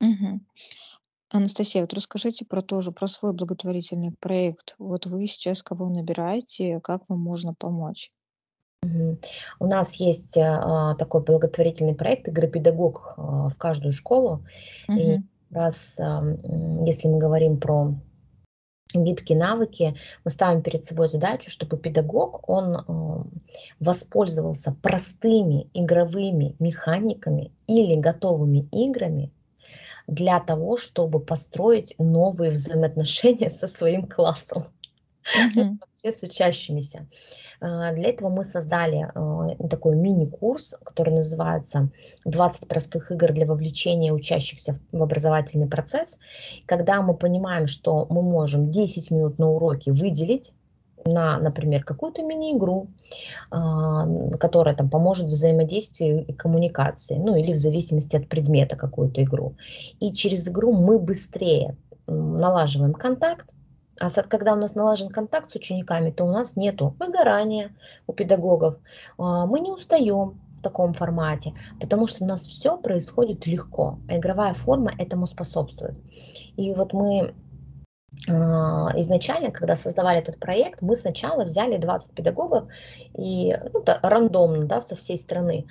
Мгм. Анастасия, вот расскажите про тоже про свой благотворительный проект. Вот вы сейчас кого набираете, как вам можно помочь? Мгм. У нас есть, а, такой благотворительный проект "Игропедагог", а, в каждую школу. И Мгм. раз, м, если мы говорим про гибкие навыки, мы ставим перед собой задачу, чтобы педагог, он, а, воспользовался простыми игровыми механиками или готовыми играми для того, чтобы построить новые взаимоотношения со своим классом, вообще с учащимися. А, для этого мы создали, а, такой мини-курс, который называется "20 простых игр для вовлечения учащихся в образовательный процесс". Когда мы понимаем, что мы можем 10 минут на уроке выделить на, например, какую-то мини-игру, а, которая там поможет взаимодействию и коммуникации, ну, или в зависимости от предмета какую-то игру. И через игру мы быстрее, налаживаем контакт. А когда у нас налажен контакт с учениками, то у нас нету выгорания у педагогов, а, мы не устаем в таком формате, потому что у нас всё происходит легко, а игровая форма этому способствует. И вот мы, а, изначально, когда создавали этот проект, мы сначала взяли 20 педагогов и, ну, та рандомно, да, со всей страны.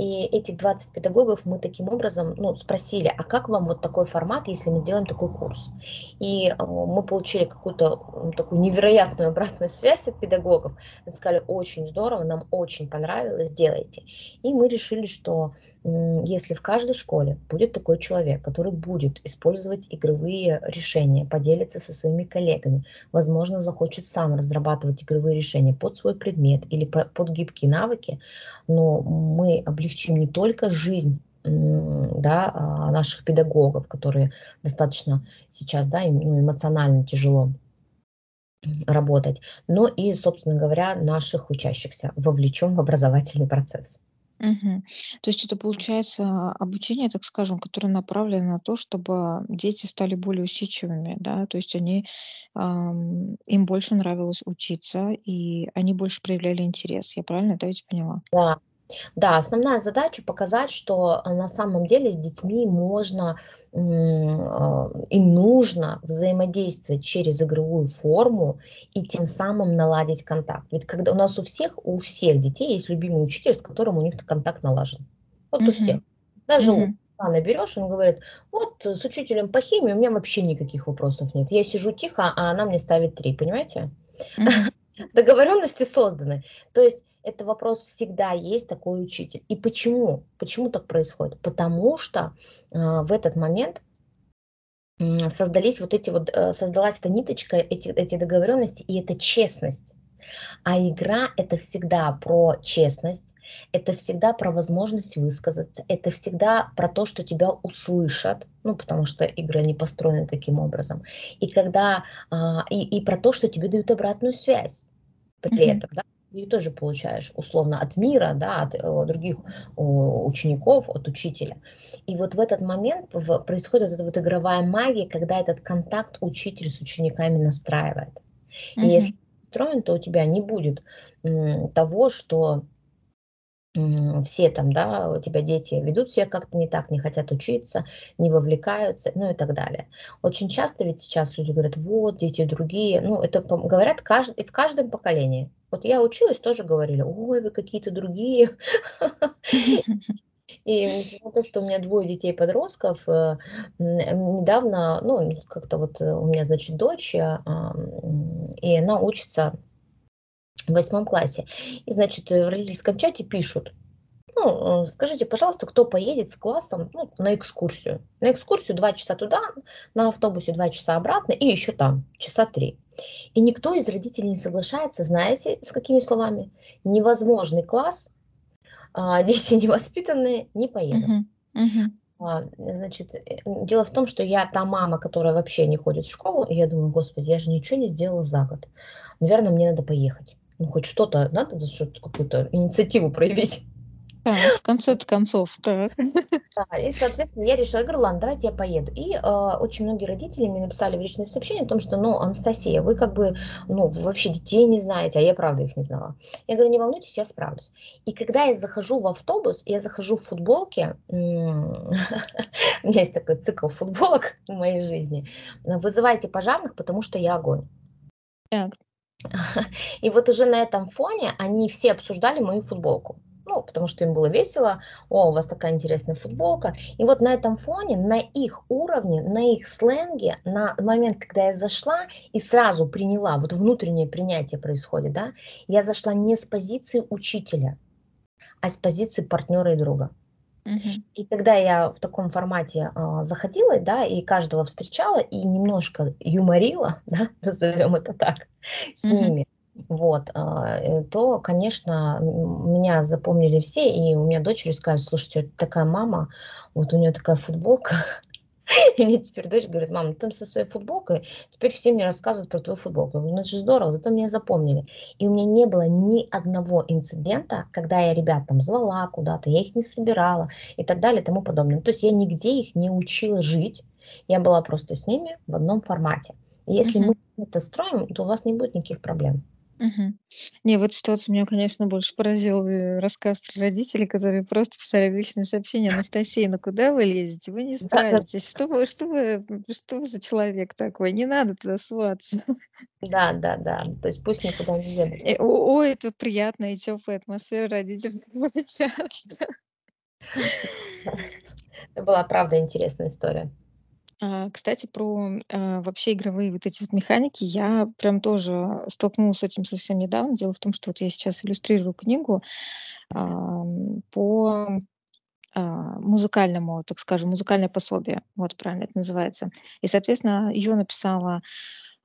И этих 20 педагогов мы таким образом, ну, спросили: "А как вам вот такой формат, если мы сделаем такой курс?" И, а, мы получили какую-то, такую невероятную обратную связь от педагогов. Они сказали: "Очень здорово, нам очень понравилось, делайте". И мы решили, что, если в каждой школе будет такой человек, который будет использовать игровые решения, поделится со своими коллегами, возможно, захочет сам разрабатывать игровые решения под свой предмет или по под гибкие навыки, но мы облегчим не только жизнь, да, а, наших педагогов, которые достаточно сейчас, да, ну, эмоционально тяжело. работать, но и, собственно говоря, наших учащихся вовлечем в образовательный процесс. Мгм. То есть это получается обучение, так скажем, которое направлено на то, чтобы дети стали более усидчивыми, да, то есть они, ам, им больше нравилось учиться, и они больше проявляли интерес. Я правильно, да, ведь поняла? Да, да, основная задача показать, что э, на самом деле с детьми можно а, и нужно взаимодействовать через игровую форму и тем самым наладить контакт. Ведь когда у нас у всех, у всех детей есть любимый учитель, с которым у них контакт налажен. Вот у всех. Даже у Мгм. Ивана берешь, он говорит, вот э, с учителем по химии у меня вообще никаких вопросов нет. Я сижу тихо, а она мне ставит три, понимаете? Мгм. Договоренности созданы. То есть это вопрос всегда есть такой учитель. И почему? Почему так происходит? Потому что а, в этот момент м, создались вот эти вот, э, создалась эта ниточка, эти, эти договоренности, и это честность. А игра это всегда про честность, это всегда про возможность высказаться, это всегда про то, что тебя услышат, ну, потому что игры не построены таким образом. И когда, а, и, и про то, что тебе дают обратную связь при Мгм. этом, да, ты тоже получаешь условно от мира, да, от э, других о, учеников, от учителя. И вот в этот момент происходит эта вот игровая магия, когда этот контакт учитель с учениками настраивает. И Мгм. если устроен, то у тебя не будет м, того, что все там, да, у тебя дети ведут себя как-то не так, не хотят учиться, не вовлекаются, ну и так далее. Очень часто ведь сейчас люди говорят, вот, дети другие, ну это говорят каждый, в каждом поколении. Вот я училась, тоже говорили, ой, вы какие-то другие. И несмотря на то, что у меня двое детей-подростков, э, недавно, ну, как-то вот э, у меня, значит, дочь, а, и она учится в восьмом классе. И, значит, э, в родительском чате пишут, ну, э, скажите, пожалуйста, кто поедет с классом ну, на экскурсию? На экскурсию 2 часа туда, на автобусе 2 часа обратно и еще там часа 3. И никто из родителей не соглашается, знаете, с какими словами? Невозможный класс, а, дети невоспитанные не поедут. Мгм. А, значит, э, дело в том, что я та мама, которая вообще не ходит в школу, и я думаю, господи, я же ничего не сделала за год. Наверное, мне надо поехать. Ну, хоть что-то надо, да, что-то, какую-то инициативу проявить. Так, в конце-то концов, так. Да, и, соответственно, я решила, я говорю, ладно, давайте я поеду. И э, очень многие родители мне написали в личное сообщение о том, что, ну, Анастасия, вы как бы, ну, вы вообще детей не знаете, а я правда их не знала. Я говорю, не волнуйтесь, я справлюсь. И когда я захожу в автобус, я захожу в футболке, у меня есть такой цикл футболок в моей жизни, вызывайте пожарных, потому что я огонь. Так. И вот уже на этом фоне они все обсуждали мою футболку. Ну, потому что им было весело. О, у вас такая интересная футболка. И вот на этом фоне, на их уровне, на их сленге, на момент, когда я зашла и сразу приняла, вот внутреннее принятие происходит, да, я зашла не с позиции учителя, а с позиции партнера и друга. И когда я в таком формате, а, заходила, да, и каждого встречала, и немножко юморила, да, назовем это так, с ними, вот, а, э, то, конечно, меня запомнили все, и у меня дочери скажут: "Слушайте, вот такая мама, вот у нее такая футболка". И мне теперь дочь говорит: "Мам, ты со своей футболкой теперь все мне рассказывают про твою футболку". Я говорю: "Ну, это же здорово, зато меня запомнили". И у меня не было ни одного инцидента, когда я ребят там звала куда-то, я их не собирала и так далее и тому подобное. Ну, То есть я нигде их не учила жить, я была просто с ними в одном формате. И если мы Мгм. это строим, то у вас не будет никаких проблем. Мгм. Не, в этой ситуации меня, конечно, больше поразил, э, рассказ про родителей, которые просто писали в личные сообщения: "Анастасия, ну куда вы лезете? Вы не Да-да. справитесь. Что вы что вы, м, что вы за человек такой? Не надо туда соваться". Да-да-да. То есть пусть никуда не едут. Э, о ой, это приятная и тёплая атмосфера родительского чата. Это была, правда, интересная история. А, кстати, про, а, вообще игровые вот эти вот механики. Я прям тоже столкнулась с этим совсем недавно. Дело в том, что вот я сейчас иллюстрирую книгу, ам, по, а, музыкальному, так скажем, музыкальное пособие. Вот правильно это называется. И, соответственно, ее написала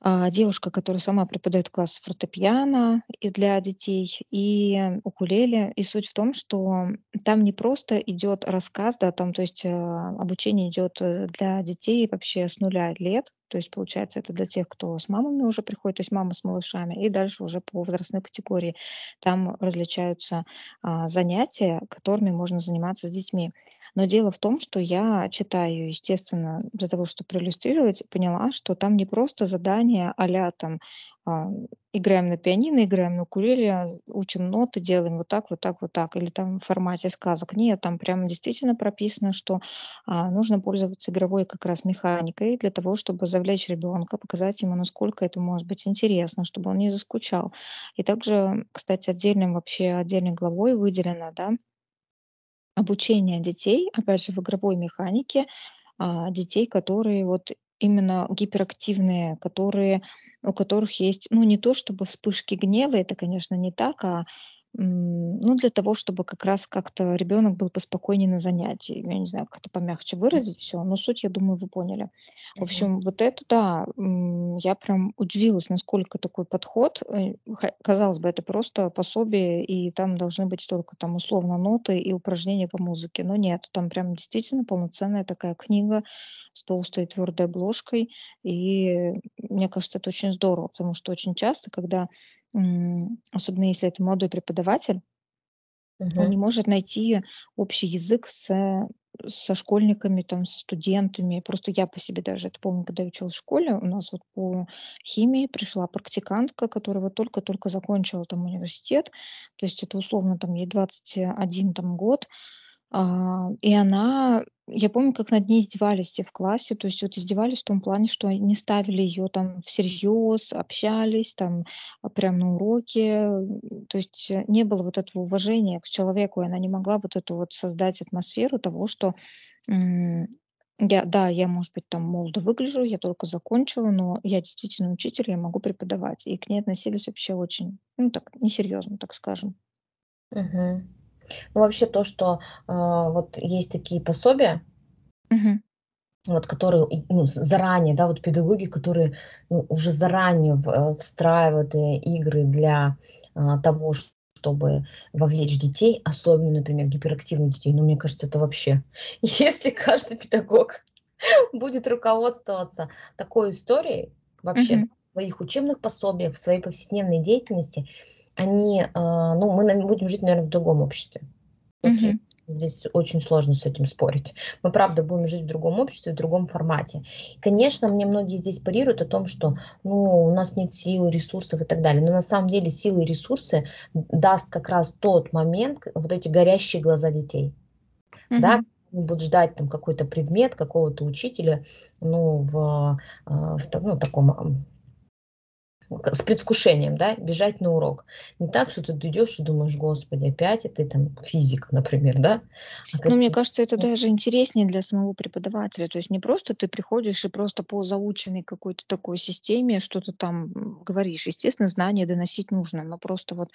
а, девушка, которая сама преподает класс фортепиано и для детей, и укулеле. И суть в том, что там не просто идет рассказ, да, там, то есть, а, обучение идет, э, для детей вообще с нуля лет. То есть, получается, это для тех, кто с мамами уже приходит, то есть мама с малышами, и дальше уже по возрастной категории. Там различаются, а, занятия, которыми можно заниматься с детьми. Но дело в том, что я читаю, естественно, для того, чтобы проиллюстрировать, поняла, что там не просто задания а-ля там, а, играем на пианино, играем на укулеле, учим ноты, делаем вот так, вот так, вот так, или там в формате сказок. Нет, там прямо действительно прописано, что а, нужно пользоваться игровой как раз механикой для того, чтобы завлечь ребенка, показать ему, насколько это может быть интересно, чтобы он не заскучал. И также, кстати, отдельным вообще отдельной главой выделено, да, обучение детей, опять же, в игровой механике, а, детей, которые вот именно гиперактивные, которые, у которых есть, ну, не то чтобы вспышки гнева, это, конечно, не так, а ну, для того, чтобы как раз как-то ребенок был поспокойнее на занятии. Я не знаю, как это помягче выразить все, но суть, я думаю, вы поняли. В общем, вот это да, я прям удивилась, насколько такой подход, э, казалось бы, это просто пособие, и там должны быть только там условно ноты и упражнения по музыке. Но нет, там прям действительно полноценная такая книга с толстой твердой обложкой. И мне кажется, это очень здорово, потому что очень часто, когда особенно если это молодой преподаватель, он не может найти общий язык с со школьниками, там, со студентами. Просто я по себе даже это помню, когда я училась в школе, у нас вот по химии пришла практикантка, которая вот только-только закончила там университет. То есть это условно там ей 21 там год. А, и она я помню, как над ней издевались все в классе. То есть вот издевались в том плане, что не ставили ее там всерьез, общались там, а, прям на уроке. То есть, э, не было вот этого уважения к человеку, и она не могла вот эту вот создать атмосферу того, что, я, да, я, может быть, там молодо выгляжу, я только закончила, но я действительно учитель, я могу преподавать. И к ней относились вообще очень, ну, так, несерьезно, так скажем. Мгм. Ну, вообще то, что, а, вот есть такие пособия, Мгм. вот которые, и, ну, заранее, да, вот педагоги, которые, ну, уже заранее в э, встраивают, э, игры для, а, того, ш- чтобы вовлечь детей, особенно, например, гиперактивных детей. Ну, мне кажется, это вообще если каждый педагог будет руководствоваться такой историей вообще Мгм. в своих учебных пособиях, в своей повседневной деятельности, они, а, ну, мы, будем жить, наверное, в другом обществе. Э, Мгм. здесь очень сложно с этим спорить. Мы, правда, будем жить в другом обществе, в другом формате. Конечно, мне многие здесь парируют о том, что ну, у нас нет сил, ресурсов и так далее. Но на самом деле силы и ресурсы даст как раз тот момент, вот эти горящие глаза детей. Да, Мгм. они будут ждать там какой-то предмет, какого-то учителя, ну, в, а, в ну, таком с предвкушением, да, бежать на урок. Не так, что ты идешь и думаешь: "Господи, опять это там физика", например, да, а Ну, мне кажется, это даже интереснее для самого преподавателя. То есть не просто ты приходишь и просто по заученной какой-то такой системе что-то там говоришь. Естественно, знания доносить нужно, но просто вот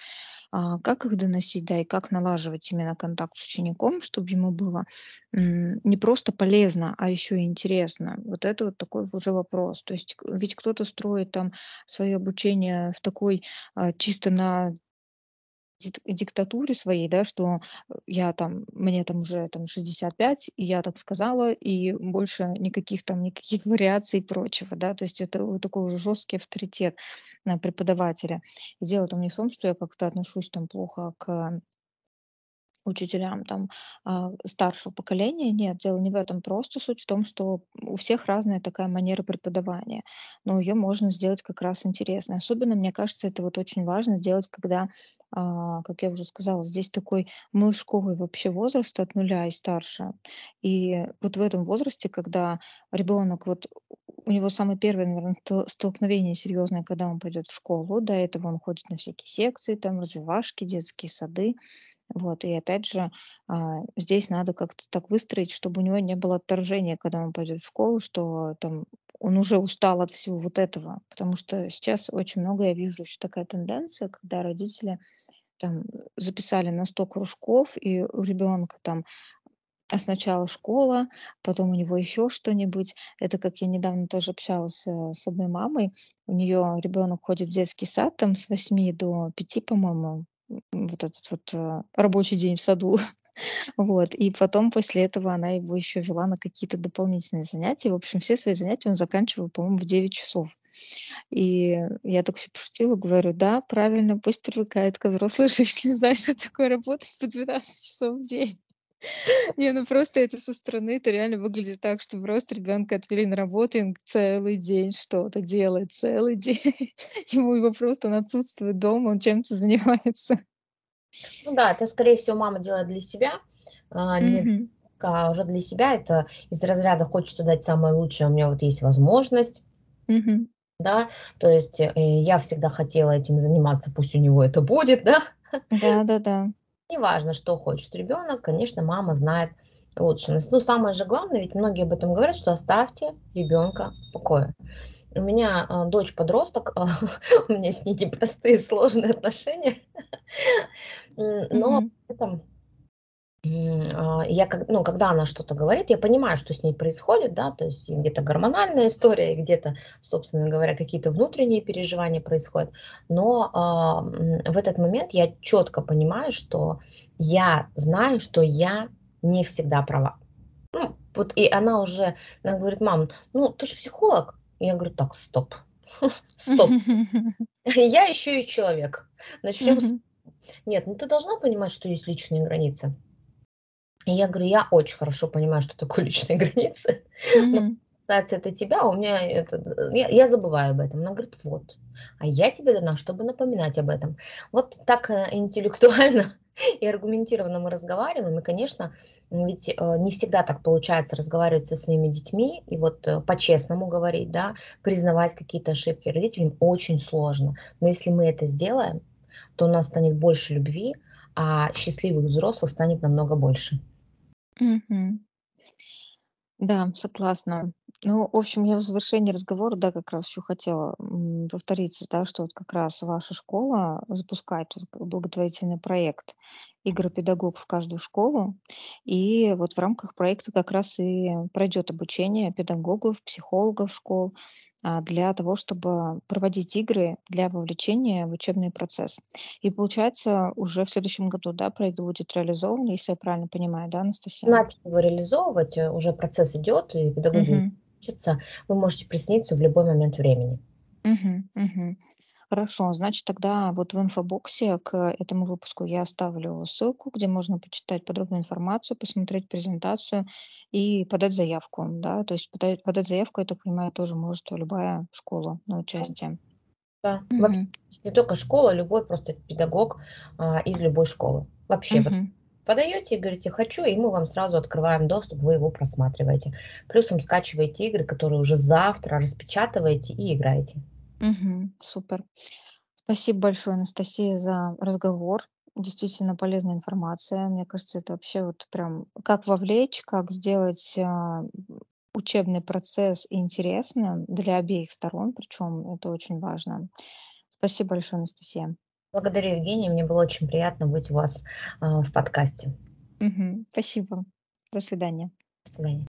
как их доносить, да, и как налаживать именно контакт с учеником, чтобы ему было не просто полезно, а еще и интересно. Вот это вот такой уже вопрос. То есть ведь кто-то строит там свое обучение в такой а, чисто на диктатуре своей, да, что, э, я там, мне там уже там 65, и я так сказала, и больше никаких там, никаких вариаций и прочего, да. То есть это вот такой уже жесткий авторитет, на преподавателя. И дело там не в том, что я как-то отношусь там плохо к учителям там, а, старшего поколения. Нет, дело не в этом. Просто суть в том, что у всех разная такая манера преподавания, но ее можно сделать как раз интересной. Особенно, мне кажется, это вот очень важно делать, когда, а, как я уже сказала, здесь такой малышковый вообще возраст от нуля и старше. И вот в этом возрасте, когда ребенок вот у него самое первое, наверное, столкновение серьезное, когда он пойдет в школу. До этого он ходит на всякие секции, там, развивашки, детские сады. Вот, и опять же, а, здесь надо как-то так выстроить, чтобы у него не было отторжения, когда он пойдет в школу, что там он уже устал от всего вот этого. Потому что сейчас очень много я вижу еще такая тенденция, когда родители там записали на 100 кружков, и у ребенка там а сначала школа, потом у него еще что-нибудь. Это как я недавно тоже общалась э, с одной мамой. У нее ребенок ходит в детский сад там с восьми до пяти, по-моему, м, вот этот вот э, рабочий день в саду. Вот, и потом после этого она его еще вела на какие-то дополнительные занятия. В общем, все свои занятия он заканчивал, по-моему, в 9 часов. И я так еще пошутила, говорю: "Да, правильно, пусть привыкает к взрослой жизни, знает, что такое работать по 12 часов в день". Не, ну просто это со стороны это реально выглядит так, что просто ребенка отвели на работу, и он целый день что-то делает, целый день. Ему его просто он отсутствует дома, он чем-то занимается. Ну да, это, скорее всего, мама делает для себя, а, не а уже для себя. Это из разряда хочется дать самое лучшее, у меня вот есть возможность. Мгм. Да, то есть, э, я всегда хотела этим заниматься, пусть у него это будет, да. Да-да-да. Неважно, что хочет ребенок, конечно, мама знает лучше. Ну, самое же главное, ведь многие об этом говорят, что оставьте ребенка в покое. У меня, а, дочь-подросток, у меня с ней непростые, сложные отношения. Но при этом а, я как ну, когда она что-то говорит, я понимаю, что с ней происходит, да, то есть где-то гормональная история, где-то, собственно говоря, какие-то внутренние переживания происходят. Но, а, м, в этот момент я четко понимаю, что я знаю, что я не всегда права. Ну, вот и она уже, она говорит: "Мам, ну ты же психолог". Я говорю: "Так, стоп, стоп, я еще и человек. Начнем с. Нет, ну ты должна понимать, что есть личные границы". И я говорю: "Я очень хорошо понимаю, что такое личные границы, Мгм. касается это тебя, у меня это, э, я я забываю об этом". Она говорит: "Вот, а я тебе дана, чтобы напоминать об этом". Вот так, э, интеллектуально и аргументированно мы разговариваем. И, конечно, ведь, э, не всегда так получается разговаривать со своими детьми и вот, по-честному говорить, да, признавать какие-то ошибки. Родителям очень сложно. Но если мы это сделаем, то у нас станет больше любви, а счастливых взрослых станет намного больше. Мгм. Да, согласна. Ну, в общем, я в завершении разговора, да, как раз еще хотела повториться, да, что вот как раз ваша школа запускает благотворительный проект «Игропедагог в каждую школу». И вот в рамках проекта как раз и пройдет обучение педагогов, психологов школ а, для того, чтобы проводить игры для вовлечения в учебный процесс. И получается, уже в следующем году, да, проект будет реализован, если я правильно понимаю, да, Анастасия? Начали его реализовывать, э, уже процесс идет, и педагоги Мгм. учатся. Вы можете присоединиться в любой момент времени. Мгм, мгм. Хорошо, значит, тогда вот в инфобоксе к этому выпуску я оставлю ссылку, где можно почитать подробную информацию, посмотреть презентацию и подать заявку, да, то есть подать, подать заявку, я так понимаю, тоже может любая школа на Да, участие. да. Вообще Мгм, не только школа, любой просто педагог, а, из любой школы. Вообще вот мгм, подаете и говорите: "Хочу", и мы вам сразу открываем доступ, вы его просматриваете. Плюсом скачиваете игры, которые уже завтра распечатываете и играете. Мгм. Супер. Спасибо большое, Анастасия, за разговор. Действительно полезная информация. Мне кажется, это вообще вот прям как вовлечь, как сделать а, учебный процесс интересным для обеих сторон, причем это очень важно. Спасибо большое, Анастасия. Благодарю, Евгения, мне было очень приятно быть у вас, а, в подкасте. Мгм. Спасибо. До свидания. До свидания.